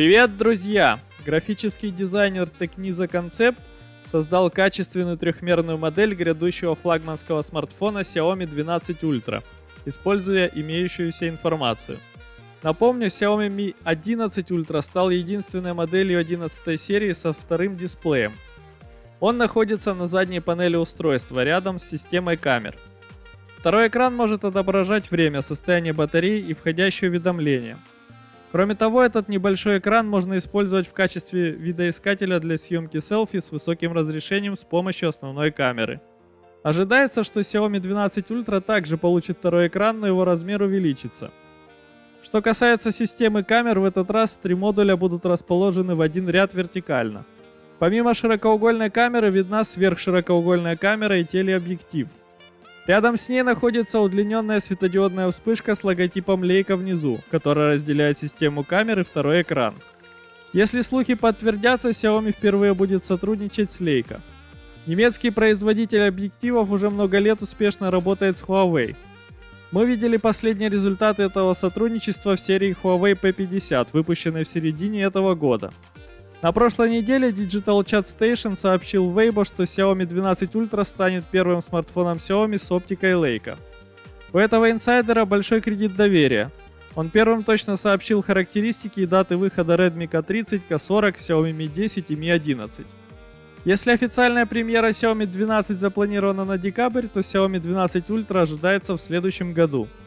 Привет, друзья! Графический дизайнер Techniza Concept создал качественную трехмерную модель грядущего флагманского смартфона Xiaomi 12 Ultra, используя имеющуюся информацию. Напомню, Xiaomi Mi 11 Ultra стал единственной моделью 11 серии со вторым дисплеем. Он находится на задней панели устройства, рядом с системой камер. Второй экран может отображать время, состояние батареи и входящие уведомления – Кроме того, этот небольшой экран можно использовать в качестве видоискателя для съемки селфи с высоким разрешением с помощью основной камеры. Ожидается, что Xiaomi 12 Ultra также получит второй экран, но его размер увеличится. Что касается системы камер, в этот раз три модуля будут расположены в один ряд вертикально. Помимо широкоугольной камеры видна сверхширокоугольная камера и телеобъектив. Рядом с ней находится удлиненная светодиодная вспышка с логотипом Leica внизу, которая разделяет систему камер и второй экран. Если слухи подтвердятся, Xiaomi впервые будет сотрудничать с Leica. Немецкий производитель объективов уже много лет успешно работает с Huawei. Мы видели последние результаты этого сотрудничества в серии Huawei P50, выпущенной в середине этого года. На прошлой неделе Digital Chat Station сообщил Weibo, что Xiaomi 12 Ultra станет первым смартфоном Xiaomi с оптикой Leica. У этого инсайдера большой кредит доверия. Он первым точно сообщил характеристики и даты выхода Redmi K30, K40, Xiaomi Mi 10 и Mi 11. Если официальная премьера Xiaomi 12 запланирована на декабрь, то Xiaomi 12 Ultra ожидается в следующем году –